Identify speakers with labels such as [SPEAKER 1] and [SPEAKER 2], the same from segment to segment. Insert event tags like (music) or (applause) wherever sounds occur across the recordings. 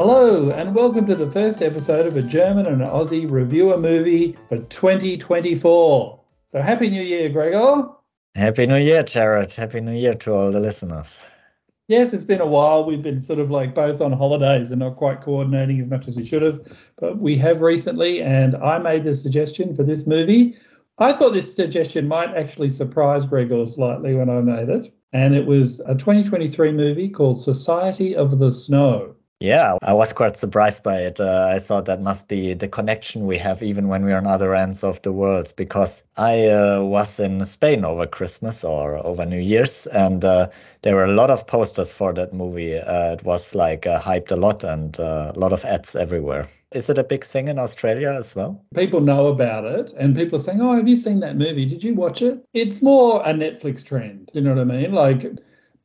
[SPEAKER 1] Hello, and welcome to the first episode of a German and Aussie reviewer movie for 2024. So, Happy New Year, Gregor.
[SPEAKER 2] Happy New Year, Jared. Happy New Year to all the listeners.
[SPEAKER 1] Yes, it's been a while. We've been sort of like both on holidays and not quite coordinating as much as we should have, but we have recently, and I made the suggestion for this movie. I thought this suggestion might actually surprise Gregor slightly when I made it, and it was a 2023 movie called Society of the Snow.
[SPEAKER 2] Yeah, I was quite surprised by it. Uh, I thought that must be the connection we have even when we're on other ends of the world because I uh, was in Spain over Christmas or over New Year's and uh, there were a lot of posters for that movie. Uh, it was like uh, hyped a lot and uh, a lot of ads everywhere. Is it a big thing in Australia as well?
[SPEAKER 1] People know about it, and people are saying, "Oh, have you seen that movie? Did you watch it?" It's more a Netflix trend. You know what I mean? Like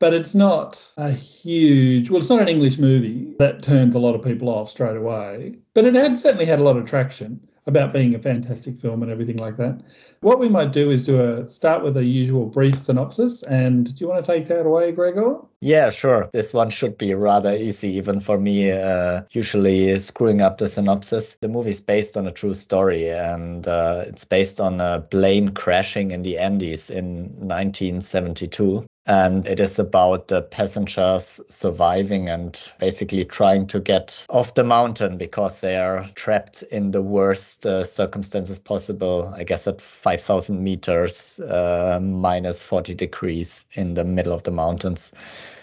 [SPEAKER 1] but it's not a huge well it's not an english movie that turned a lot of people off straight away but it had certainly had a lot of traction about being a fantastic film and everything like that. What we might do is do a start with a usual brief synopsis and do you want to take that away gregor?
[SPEAKER 2] Yeah sure. This one should be rather easy even for me uh, usually screwing up the synopsis. The movie is based on a true story and uh, it's based on a plane crashing in the andes in 1972 and it is about the passengers surviving and basically trying to get off the mountain because they are trapped in the worst uh, circumstances possible. I guess at 5,000 meters, uh, minus 40 degrees in the middle of the mountains.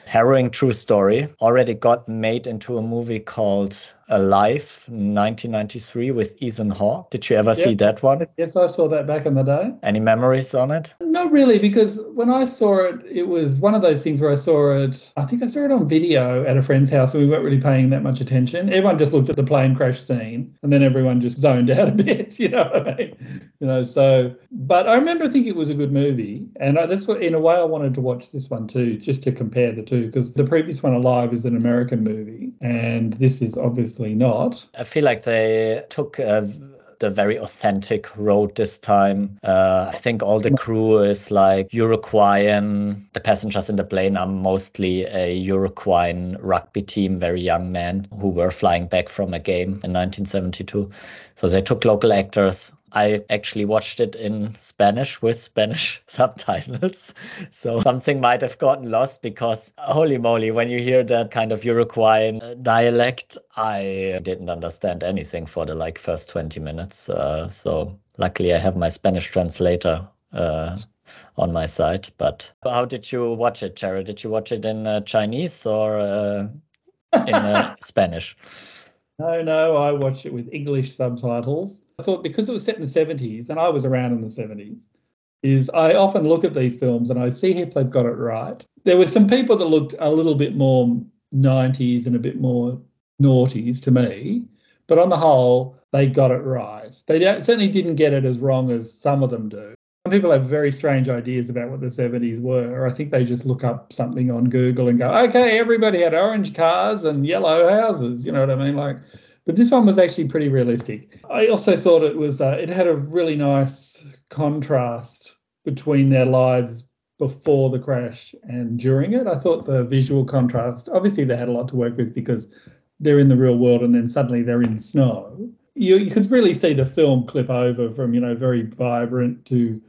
[SPEAKER 2] Harrowing true story. Already got made into a movie called Alive 1993 with Ethan Hawke. Did you ever see that one?
[SPEAKER 1] Yes, I saw that back in the day.
[SPEAKER 2] Any memories on it?
[SPEAKER 1] Not really, because when I saw it, it was one of those things where I saw it, I think I saw it on video at a friend's house and we weren't really paying that much attention. Everyone just looked at the plane crash scene and then everyone just zoned out a (laughs) bit, you know what I mean? You know, so, but I remember thinking it was a good movie. And I, that's what, in a way, I wanted to watch this one too, just to compare the two, because the previous one, Alive, is an American movie and this is obviously obviously not.
[SPEAKER 2] I feel like they took a the very authentic road this time. Uh, I think all the crew is like Uruguayan. The passengers in the plane are mostly a Uruguayan rugby team, very young men who were flying back from a game in 1972. So they took local actors. I actually watched it in Spanish with Spanish (laughs) subtitles. So something might have gotten lost because holy moly, when you hear that kind of Uruguayan dialect, I didn't understand anything for the like first 20 minutes. Uh, so luckily I have my Spanish translator uh, on my side. But how did you watch it, Jared? Did you watch it in uh, Chinese or uh, in uh, (laughs) Spanish?
[SPEAKER 1] No, no, I watched it with English subtitles. I thought because it was set in the 70s and I was around in the 70s, is I often look at these films and I see if they've got it right. There were some people that looked a little bit more 90s and a bit more noughties to me, but on the whole, they got it right. They certainly didn't get it as wrong as some of them do. Some people have very strange ideas about what the 70s were. I think they just look up something on Google and go, okay, everybody had orange cars and yellow houses. You know what I mean? Like, but this one was actually pretty realistic. I also thought it was, uh, it had a really nice contrast between their lives before the crash and during it. I thought the visual contrast, obviously, they had a lot to work with because they're in the real world and then suddenly they're in snow. You, you could really see the film clip over from, you know, very vibrant to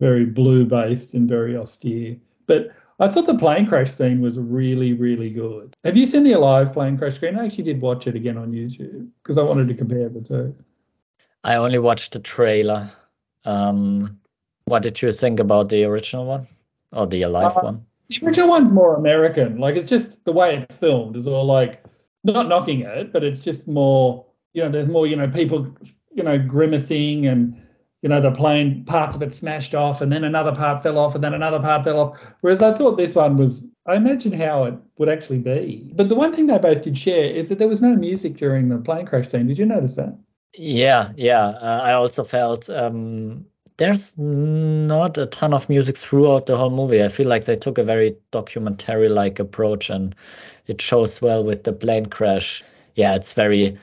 [SPEAKER 1] very blue based and very austere. But I thought the plane crash scene was really, really good. Have you seen the Alive plane crash scene? I actually did watch it again on YouTube because I wanted to compare the two.
[SPEAKER 2] I only watched the trailer. Um, what did you think about the original one or the Alive uh, one?
[SPEAKER 1] The original one's more American. Like it's just the way it's filmed is all like not knocking it, but it's just more. You know, there's more. You know, people. You know, grimacing and you know, the plane, parts of it smashed off, and then another part fell off, and then another part fell off. Whereas I thought this one was, I imagine how it would actually be. But the one thing they both did share is that there was no music during the plane crash scene. Did you notice that?
[SPEAKER 2] Yeah, yeah. Uh, I also felt um, there's not a ton of music throughout the whole movie. I feel like they took a very documentary like approach, and it shows well with the plane crash. Yeah, it's very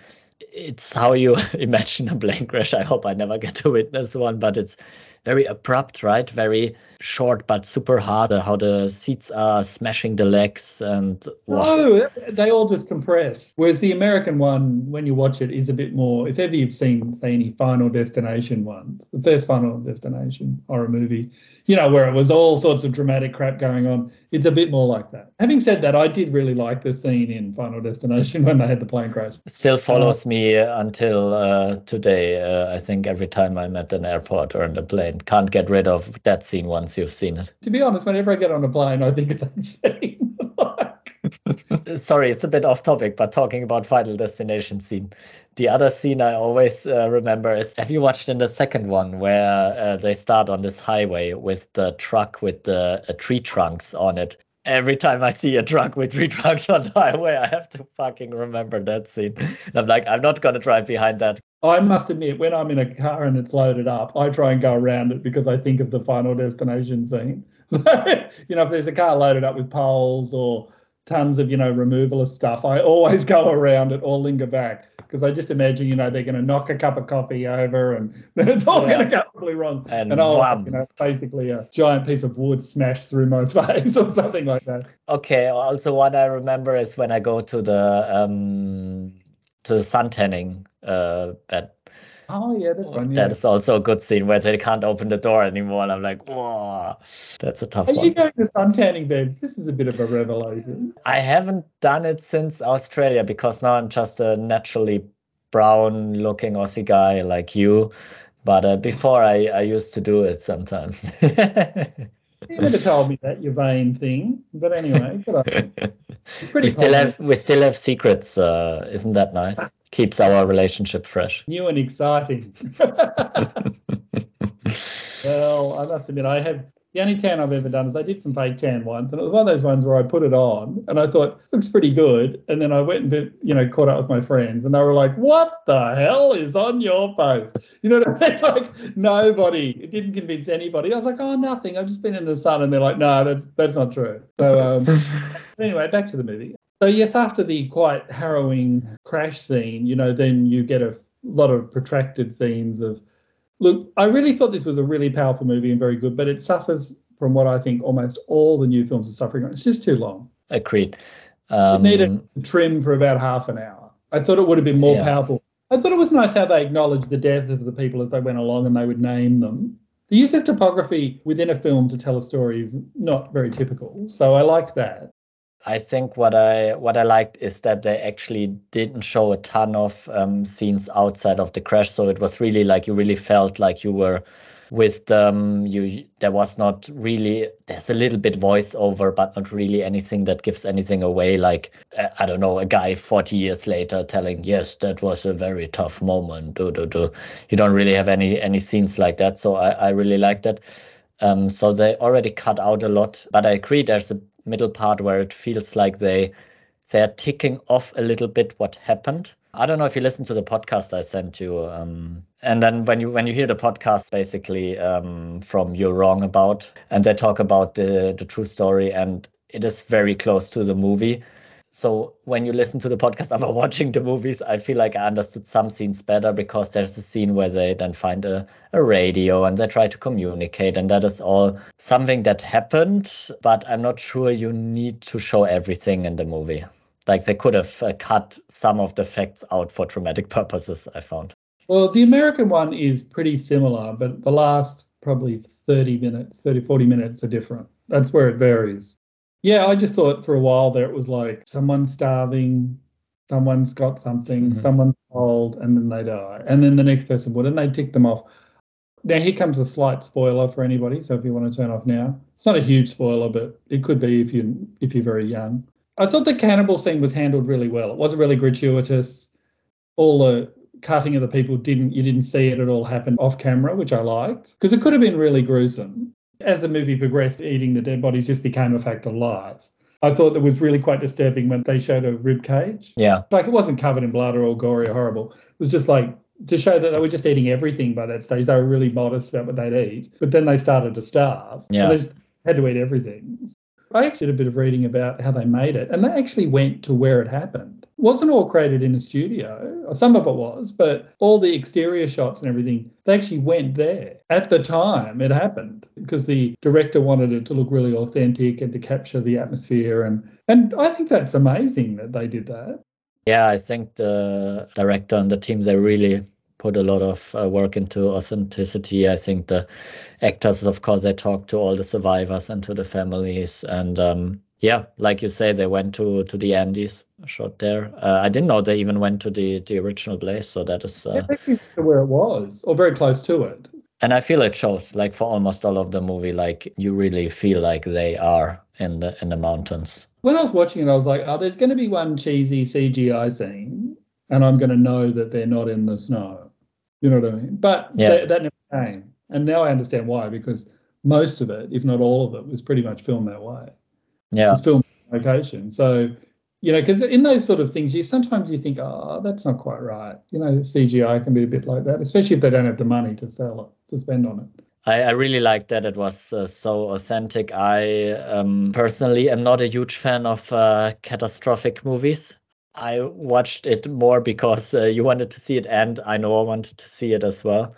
[SPEAKER 2] it's how you (laughs) imagine a plane crash. I hope I never get to witness one, but it's very abrupt, right? Very short but super hard. uh, How the seats are smashing the legs and wow.
[SPEAKER 1] No, they all just compress. Whereas the American one, when you watch it, is a bit more. If ever you've seen, say, any Final Destination ones, the first Final Destination horror movie, you know, where it was all sorts of dramatic crap going on, it's a bit more like that. Having said that, I did really like the scene in Final Destination (laughs) when they had the plane crash.
[SPEAKER 2] still follows me until uh, today. Uh, I think every time I'm at an airport or on a plane, can't get rid of that scene once you've seen it.
[SPEAKER 1] To be honest, whenever I get on a plane, I think of that (laughs) scene. (laughs)
[SPEAKER 2] Sorry, it's a bit off topic, but talking about Final Destination scene. The other scene I always uh, remember is have you watched in the second one where uh, they start on this highway with the truck with the uh, tree trunks on it? Every time I see a truck with three (laughs) trucks on the highway, I have to fucking remember that scene. And I'm like, I'm not to drive behind that.
[SPEAKER 1] I must admit, when I'm in a car and it's loaded up, I try and go around it because I think of the final destination scene. (laughs) So, you know, if there's a car loaded up with poles or tons of, you know, removal of stuff, I always go around it or linger back because I just imagine, you know, they're going to knock a cup of coffee over and (laughs) then it's all
[SPEAKER 2] Yeah.
[SPEAKER 1] going to go really wrong.
[SPEAKER 2] And
[SPEAKER 1] And I'll, you know, basically a giant piece of wood smashed through my (laughs) face or something like that.
[SPEAKER 2] Okay, also one I remember is when I go to the um to the sun tanning uh bed.
[SPEAKER 1] Oh, yeah, that's one. Yeah.
[SPEAKER 2] That is also a good scene where they can't open the door anymore, and I'm like, whoa, that's a tough
[SPEAKER 1] Are you
[SPEAKER 2] one.
[SPEAKER 1] going to sun tanning bed? This is a bit of a revelation.
[SPEAKER 2] I haven't done it since Australia because now I'm just a naturally brown looking Aussie guy like you. But uh, before I, I used to do it sometimes. (laughs)
[SPEAKER 1] You never told me that, your vain thing. But anyway, you. It's pretty
[SPEAKER 2] we still
[SPEAKER 1] positive.
[SPEAKER 2] have we still have secrets. Uh, isn't that nice? Keeps our relationship fresh.
[SPEAKER 1] new and exciting. (laughs) well, I must admit, I have the only tan I've ever done is I did some fake tan once, and it was one of those ones where I put it on and I thought this looks pretty good, and then I went and you know caught up with my friends, and they were like, "What the hell is on your face?" You know what I mean? (laughs) Like nobody, it didn't convince anybody. I was like, "Oh, nothing. I've just been in the sun," and they're like, "No, that's that's not true." So um, (laughs) anyway, back to the movie. So yes, after the quite harrowing crash scene, you know, then you get a lot of protracted scenes of. Look, I really thought this was a really powerful movie and very good, but it suffers from what I think almost all the new films are suffering. from. It's just too long.
[SPEAKER 2] Agreed.
[SPEAKER 1] It
[SPEAKER 2] Um,
[SPEAKER 1] needed a trim for about half an hour. I thought it would have been more
[SPEAKER 2] Yeah.
[SPEAKER 1] powerful. I thought it was nice how they acknowledged the death of the people as they went along and they would name them. The use of topography within a film to tell a story is not very typical. So I liked that.
[SPEAKER 2] I think what I what I liked is that they actually didn't show a ton of um, scenes outside of the crash, so it was really like you really felt like you were with them. You there was not really there's a little bit voiceover, but not really anything that gives anything away. Like uh, I don't know, a guy forty years later telling, "Yes, that was a very tough moment." Do do do. You don't really have any any scenes like that, so I I really like that. Um, so they already cut out a lot, but I agree. There's a middle part where it feels like they they're ticking off a little bit what happened. I don't know if you listen to the podcast I sent you, um, and then when you when you hear the podcast, basically um, from You're Wrong About, and they talk about the the true story, and it is very close to the movie. So when you listen to the podcast (laughs) about watching the movies, I feel like I understood some scenes better because there's a scene where they then find a, a radio and they try to communicate, and that is all something that happened, but I'm not sure you need to show everything in the movie. Like they could have uh, cut some of the facts out for dramatic (laughs) purposes, I found.
[SPEAKER 1] Well, the American one is pretty similar, but the last probably 30 minutes, 30, 40 minutes are different. That's where it varies. Yeah, I just thought for a while there it was like someone's starving, someone's got something,
[SPEAKER 2] Mhm.
[SPEAKER 1] someone's old, and then they die. And then the next person would, and they tick them off. Now, here comes a slight spoiler for anybody. So if you want to turn off now, it's not a huge spoiler, but it could be if you if you're very young. I thought the cannibal scene was handled really well. It wasn't really gratuitous. All the cutting of the people didn't you didn't see it at all happen off camera, which I liked because it could have been really gruesome. As the movie progressed, eating the dead bodies just became a fact of life. I thought that was really quite disturbing when they showed a rib cage.
[SPEAKER 2] Yeah,
[SPEAKER 1] Like it wasn't covered in blood or all gory or horrible. It was just like to show that they were just eating everything by that stage. They were really modest about what they'd eat. But then they started to starve.
[SPEAKER 2] Yeah.
[SPEAKER 1] And they just had to eat everything. I actually did a bit of reading about how they made it, and they actually went to where it happened. Wasn't all created in a studio. Some of it was, but all the exterior shots and everything, they actually went there. At the time it happened because the director wanted it to look really authentic and to capture the atmosphere and and I think that's amazing that they did that.
[SPEAKER 2] Yeah, I think the director and the team they really put a lot of uh, work into authenticity. I think the actors, of course, they talked to all the survivors and to the families, and um, yeah, like you say, they went to to the Andes, shot there. Uh, I didn't know they even went to the the original place, so that is uh,
[SPEAKER 1] yeah, where it was, or very close to it.
[SPEAKER 2] And I feel it shows, like for almost all of the movie, like you really feel like they are in the in the mountains.
[SPEAKER 1] When I was watching it, I was like, "Oh, there's going to be one cheesy CGI scene, and I'm going to know that they're not in the snow." You know what I mean? But yeah. that never came, and now I understand why because most of it, if not all of it, was pretty much filmed that way.
[SPEAKER 2] Yeah,
[SPEAKER 1] filmed location. So you know, because in those sort of things, you sometimes you think, oh, that's not quite right. You know, CGI can be a bit like that, especially if they don't have the money to sell it, to spend on it.
[SPEAKER 2] I, I really like that it was uh, so authentic. I um, personally am not a huge fan of uh, catastrophic movies. I watched it more because uh, you wanted to see it, and I know I wanted to see it as well.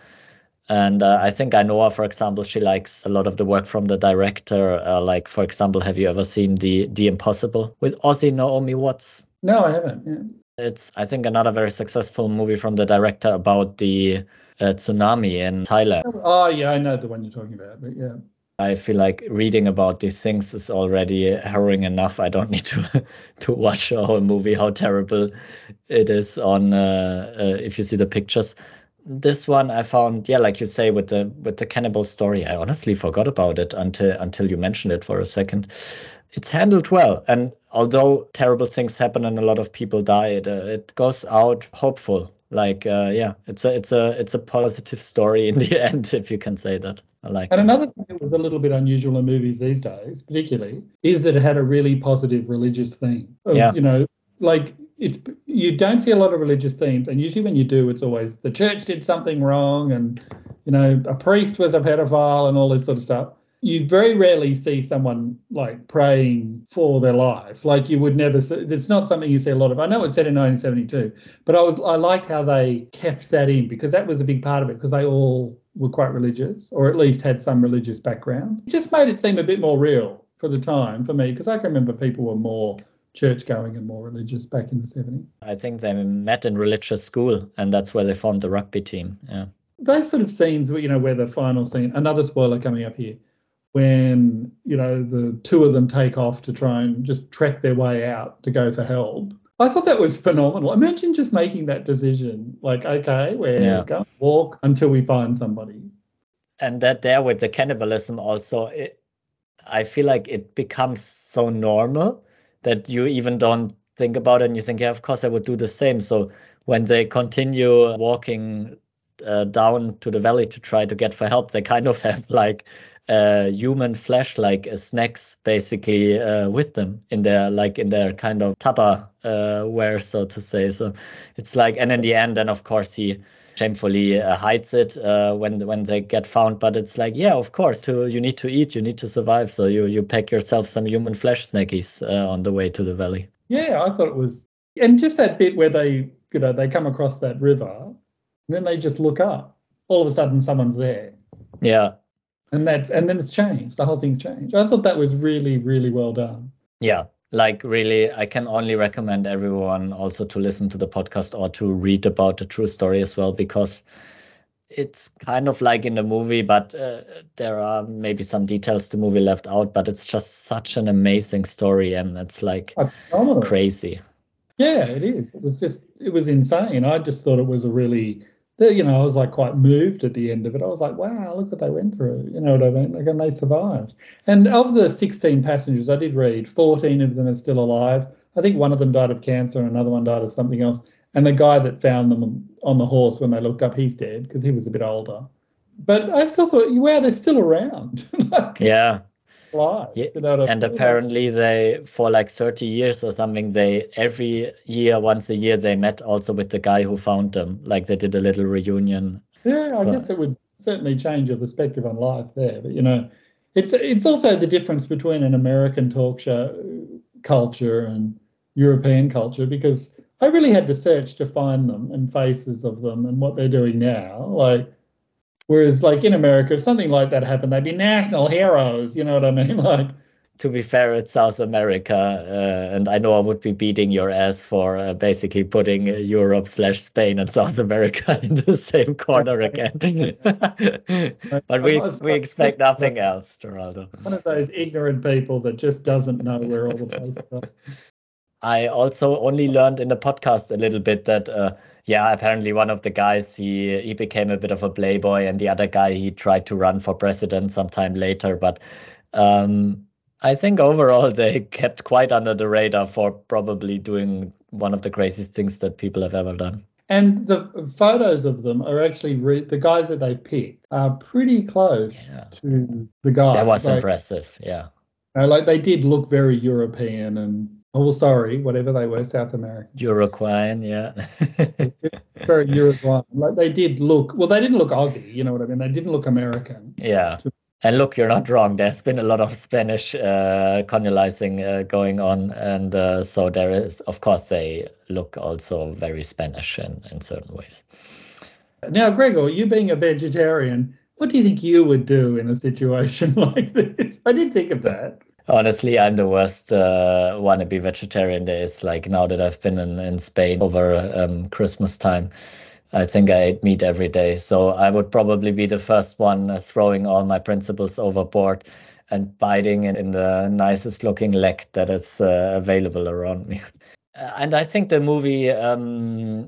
[SPEAKER 2] And uh, I think Ainhoa, for example, she likes a lot of the work from the director. Uh, like, for example, have you ever seen the The Impossible with Aussie Naomi Watts?
[SPEAKER 1] No, I haven't. Yeah.
[SPEAKER 2] It's, I think, another very successful movie from the director about the uh, tsunami in Thailand.
[SPEAKER 1] Oh, yeah, I know the one you're talking about, but yeah.
[SPEAKER 2] I feel like reading about these things is already harrowing enough. I don't (laughs) need to to watch a whole movie how terrible it is on uh, uh, if you see the pictures this one I found, yeah, like you say, with the with the cannibal story, I honestly forgot about it until until you mentioned it for a second. It's handled well, and although terrible things happen and a lot of people die, it, uh, it goes out hopeful. Like, uh, yeah, it's a it's a it's a positive story in (laughs) the end, if you can say that. I like.
[SPEAKER 1] And that. another thing that was a little bit unusual in movies these days, particularly, is that it had a really positive religious theme. Of, yeah. You know, like it's you don't see a lot of religious themes, and usually when you do, it's always the church did something wrong, and you know a priest was a pedophile, and all this sort of stuff. You very rarely see someone like praying for their life. Like you would never. See, it's not something you see a lot of. I know it's set in 1972, but I was I liked how they kept that in because that was a big part of it because they all were quite religious, or at least had some religious background. It just made it seem a bit more real for the time for me because I can remember people were more church going and more religious back in the 70s.
[SPEAKER 2] I think they met in religious school and that's where they formed the rugby team. Yeah.
[SPEAKER 1] Those sort of scenes, you know, where the final scene, another spoiler coming up here, when, you know, the two of them take off to try and just trek their way out to go for help. I thought that was phenomenal. Imagine just making that decision. Like, okay, we're yeah. going to walk until we find somebody.
[SPEAKER 2] And that there with the cannibalism also, it, I feel like it becomes so normal that you even don't think about it and you think, yeah, of course I would do the same. So when they continue walking uh, down to the valley to try to get for help, they kind of (laughs) have like uh, human flesh, like uh, snacks, basically uh, with them in their like in their kind of tupper uh, wear, so to say. So it's like, and in the end, then of course he shamefully uh, hides it uh, when when they get found. But it's like, yeah, of course, to you need to eat, you need to survive. So you you pack yourself some human flesh snackies uh, on the way to the valley.
[SPEAKER 1] Yeah, I thought it was, and just that bit where they you know they come across that river, and then they just look up. All of a sudden, someone's there.
[SPEAKER 2] Yeah.
[SPEAKER 1] And that's and then it's changed. The whole thing's changed. I thought that was really really well done.
[SPEAKER 2] Yeah, like really i can only recommend everyone also to listen to the podcast or to read about the true story as well because it's kind of like in the movie but uh, there are maybe some details the movie left out but it's just such an amazing story and it's like crazy.
[SPEAKER 1] Yeah it is. It was just it was insane. I just thought it was a really you know, I was like quite moved at the end of it. I was like, wow, look what they went through. You know what I mean? Like, and they survived. And of the 16 passengers, I did read 14 of them are still alive. I think one of them died of cancer and another one died of something else. And the guy that found them on the horse when they looked up, he's dead because he was a bit older. But I still thought, wow, they're still around. (laughs)
[SPEAKER 2] like, yeah flies. Yeah. and apparently they for like 30 years or something they every year once a year they met also with the guy who found them like they did a little reunion
[SPEAKER 1] yeah i guess it would certainly change your perspective on life there but you know it's it's also the difference between an american talk show culture and european culture because I really had to search to find them and faces of them and what they're doing now. Like, whereas like in America, if something like that happened, they'd be national heroes. You know what I mean? (laughs) Like,
[SPEAKER 2] to be fair, it's South America, uh, and I know I would be beating your ass for uh, basically putting Europe slash Spain and South America (laughs) in the same corner again. (laughs) but we we expect nothing else, Geraldo.
[SPEAKER 1] One of those ignorant people that just doesn't know where all the places are.
[SPEAKER 2] I also only learned in the podcast a little bit that. Uh, yeah, apparently one of the guys he he became a bit of a playboy, and the other guy he tried to run for president sometime later. But um, I think overall (laughs) they kept quite under the radar for probably doing one of the craziest things that people have ever done.
[SPEAKER 1] And the photos of them are actually re- the guys that they picked are pretty close yeah. to the guys.
[SPEAKER 2] That was like, impressive, yeah.
[SPEAKER 1] You know, like they did look very European and oh sorry, whatever they were, South American.
[SPEAKER 2] Uruguayan, yeah. (laughs)
[SPEAKER 1] very Uruguayan. Like they did look well, they didn't look Aussie, you know what I mean? They didn't look American.
[SPEAKER 2] Yeah. To and look, you're not wrong. There's been a lot of Spanish uh, colonializing uh, going on, and uh, so there is, of course, they look also very Spanish in, in certain ways.
[SPEAKER 1] Now, Gregor, you being a vegetarian, what do you think you would do in a situation (laughs) like this? I did think of that.
[SPEAKER 2] Honestly, I'm the worst uh, wannabe vegetarian there is. Like now that I've been in, in Spain over um, Christmas time, I think I ate meat every day. So I would probably be the first one uh, throwing all my principles overboard and biting in the nicest looking leg that is uh, available around me. (laughs) And I think the movie um,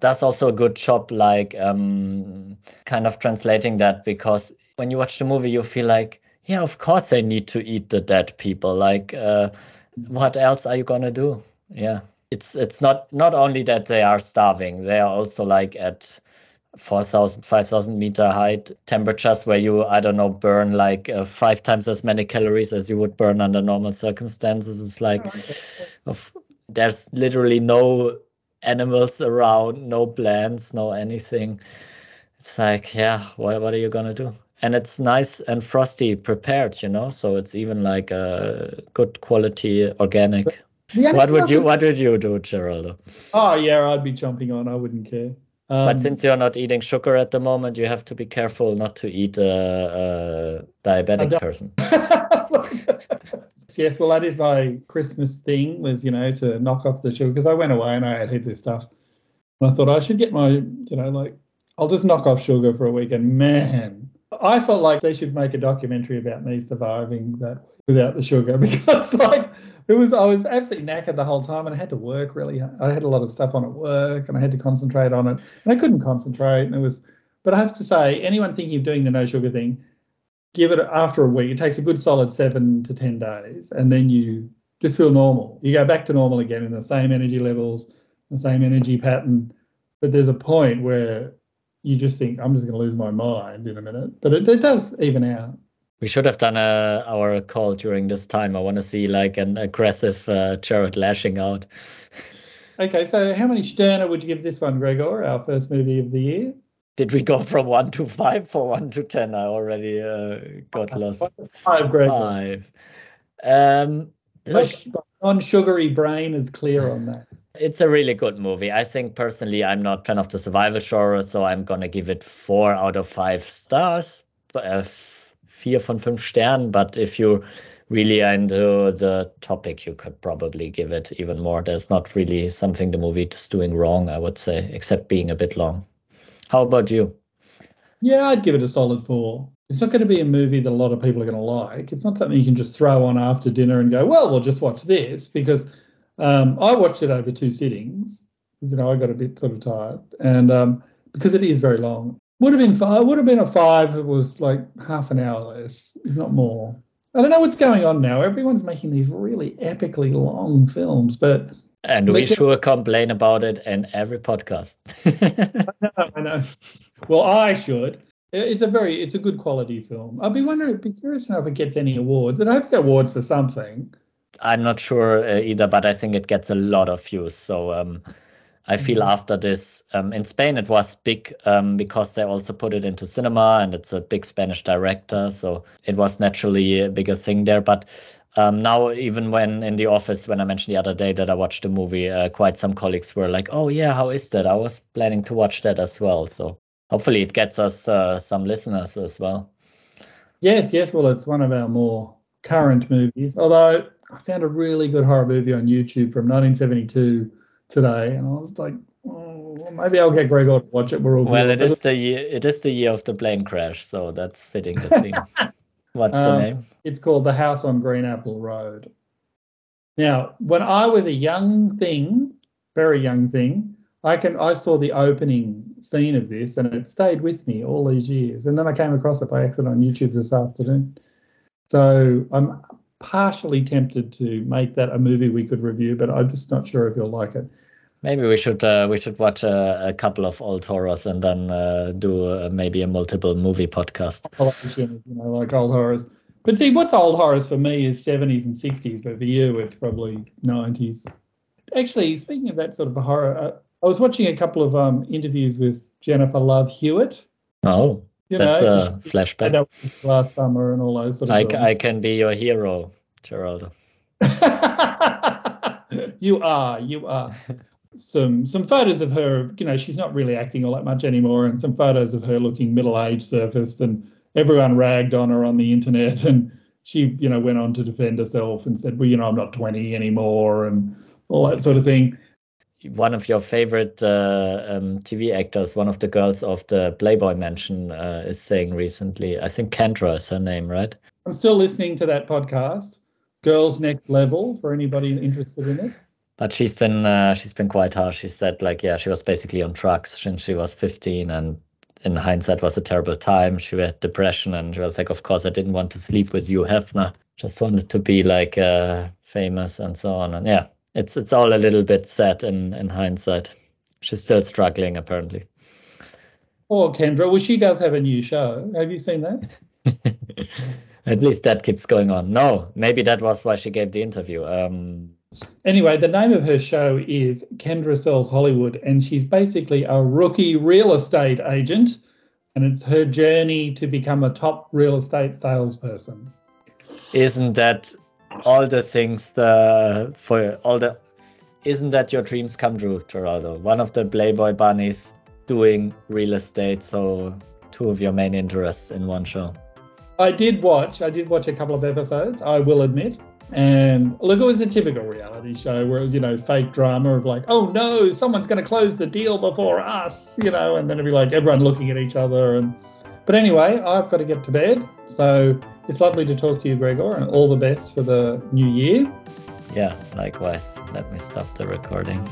[SPEAKER 2] does also a good job, like um, kind of translating that because when you watch the movie, you feel like, yeah, of course they need to eat the dead people. Like, uh, what else are you gonna do? Yeah. It's it's not not only that they are starving they are also like at 4000 5000 meter height temperatures where you i don't know burn like uh, five times as many calories as you would burn under normal circumstances. It's like of, there's literally no animals around no plants no anything. It's like yeah what, what are you gonna do and it's nice and frosty prepared you know so it's even like a good quality organic what would you What would you do, Geraldo?
[SPEAKER 1] Oh yeah, I'd be jumping on. I wouldn't care.
[SPEAKER 2] Um, but since you're not eating sugar at the moment, you have to be careful not to eat a, a diabetic person. (laughs)
[SPEAKER 1] yes, well, that is my Christmas thing. Was you know to knock off the sugar because I went away and I had heaps of stuff. And I thought I should get my you know like I'll just knock off sugar for a week. And man, I felt like they should make a documentary about me surviving that without the sugar (laughs) because like it was I was absolutely knackered the whole time, and I had to work really. I had a lot of stuff on at work, and I had to concentrate on it, and I couldn't concentrate. And it was, but I have to say, anyone thinking of doing the no sugar thing, give it after a week. It takes a good solid seven to ten days, and then you just feel normal. You go back to normal again in the same energy levels, the same energy pattern. But there's a point where you just think, I'm just going to lose my mind in a minute. But it, it does even out.
[SPEAKER 2] We should have done a, our call during this time. I want to see like an aggressive uh, Jared lashing out. (laughs)
[SPEAKER 1] Okay, so how many Sterne would you give this one, Gregor, our first movie of the year?
[SPEAKER 2] Did we go from one to five for one to ten? I already uh, got lost.
[SPEAKER 1] Five, Gregor.
[SPEAKER 2] Five. Um,
[SPEAKER 1] look, non-sugary brain is clear on that.
[SPEAKER 2] It's a really good movie. I think personally, I'm not a fan of the survival genre, so I'm gonna give it four out of five stars. Uh, vier von fünf Sternen, but if you really are into the topic, you could probably give it even more. There's not really something the movie is doing wrong, I would say, except being a bit long. How about you?
[SPEAKER 1] Yeah, I'd give it a solid four. It's not going to be a movie that a lot of people are going to like. It's not something you can just throw on after dinner and go, well, we'll just watch this because um, I watched it over two sittings. because You know, I got a bit sort of tired, and um, because it is very long. Would have been five. Would have been a five. It was like half an hour less, if not more. I don't know what's going on now. Everyone's making these really epically long films, but
[SPEAKER 2] and we sure complain about it in every podcast. (laughs)
[SPEAKER 1] I know, I know. Well, I should. It's a very, it's a good quality film. I'd be wondering, be curious to know if it gets any awards. It has to get awards for something.
[SPEAKER 2] I'm not sure uh, either, but I think it gets a lot of views. So um, I feel mm-hmm. after this um, in Spain it was big um, because they also put it into cinema and it's a big Spanish director, so it was naturally a bigger thing there. But um, now even when in the office when i mentioned the other day that i watched the movie uh, quite some colleagues were like oh yeah how is that i was planning to watch that as well so hopefully it gets us uh, some listeners as well
[SPEAKER 1] yes yes well it's one of our more current movies although i found a really good horror movie on youtube from 1972 today and i was like oh, maybe i'll get gregor to watch it we're all
[SPEAKER 2] well it is the year it is the year of the plane crash so that's fitting the theme (laughs) What's the um, name?
[SPEAKER 1] It's called The House on Green Apple Road. Now, when I was a young thing, very young thing, I can I saw the opening scene of this and it stayed with me all these years. And then I came across it by accident on YouTube this afternoon. So I'm partially tempted to make that a movie we could review, but I'm just not sure if you'll like it.
[SPEAKER 2] Maybe we should uh, we should watch a, a, couple of old horrors and then uh, do uh, maybe a multiple movie podcast.
[SPEAKER 1] You know, like old horrors. But see, what's old horrors for me is 70s and 60s, but for you, it's probably 90s. Actually, speaking of that sort of a horror, uh, I was watching a couple of um, interviews with Jennifer Love Hewitt.
[SPEAKER 2] Oh, you that's know, a flashback.
[SPEAKER 1] Last summer and all those sort of.
[SPEAKER 2] I, I can be your hero, Geraldo. (laughs)
[SPEAKER 1] you are, you are some some photos of her. You know, she's not really acting all that much anymore, and some photos of her looking middle aged surfaced, and everyone ragged on her on the internet, and she you know went on to defend herself and said, well, you know, I'm not 20 anymore, and all that sort of thing.
[SPEAKER 2] One of your favorite uh, um, TV actors, one of the girls of the Playboy Mansion, uh, is saying recently. I think Kendra is her name, right?
[SPEAKER 1] I'm still listening to that podcast, Girls Next Level, for anybody interested in it
[SPEAKER 2] but she's been uh, she's been quite harsh. She said like yeah, she was basically on drugs since she was 15, and in hindsight was a terrible time. She had depression, and she was like, of course, I didn't want to sleep with you, Hefner. Just wanted to be like uh, famous and so on. And yeah, it's it's all a little bit sad in in hindsight. She's still struggling apparently.
[SPEAKER 1] Oh, Kendra, well, she does have a new show. Have you seen that? (laughs)
[SPEAKER 2] At least that keeps going on. No, maybe that was why she gave the interview. Um,
[SPEAKER 1] Anyway, the name of her show is Kendra Sells Hollywood, and she's basically a rookie real estate agent, and it's her journey to become a top real estate salesperson.
[SPEAKER 2] Isn't that all the things the for all the isn't that your dreams come true, Geraldo? One of the Playboy bunnies doing real estate, so two of your main interests in one show.
[SPEAKER 1] I did watch. I did watch a couple of episodes. I will admit. And look, it was a typical reality show where it was, you know, fake drama of like, oh no, someone's going to close the deal before us, you know, and then it'd be like everyone looking at each other. And but anyway, I've got to get to bed. So it's lovely to talk to you, Gregor, and all the best for the new year.
[SPEAKER 2] Yeah, likewise. Let me stop the recording.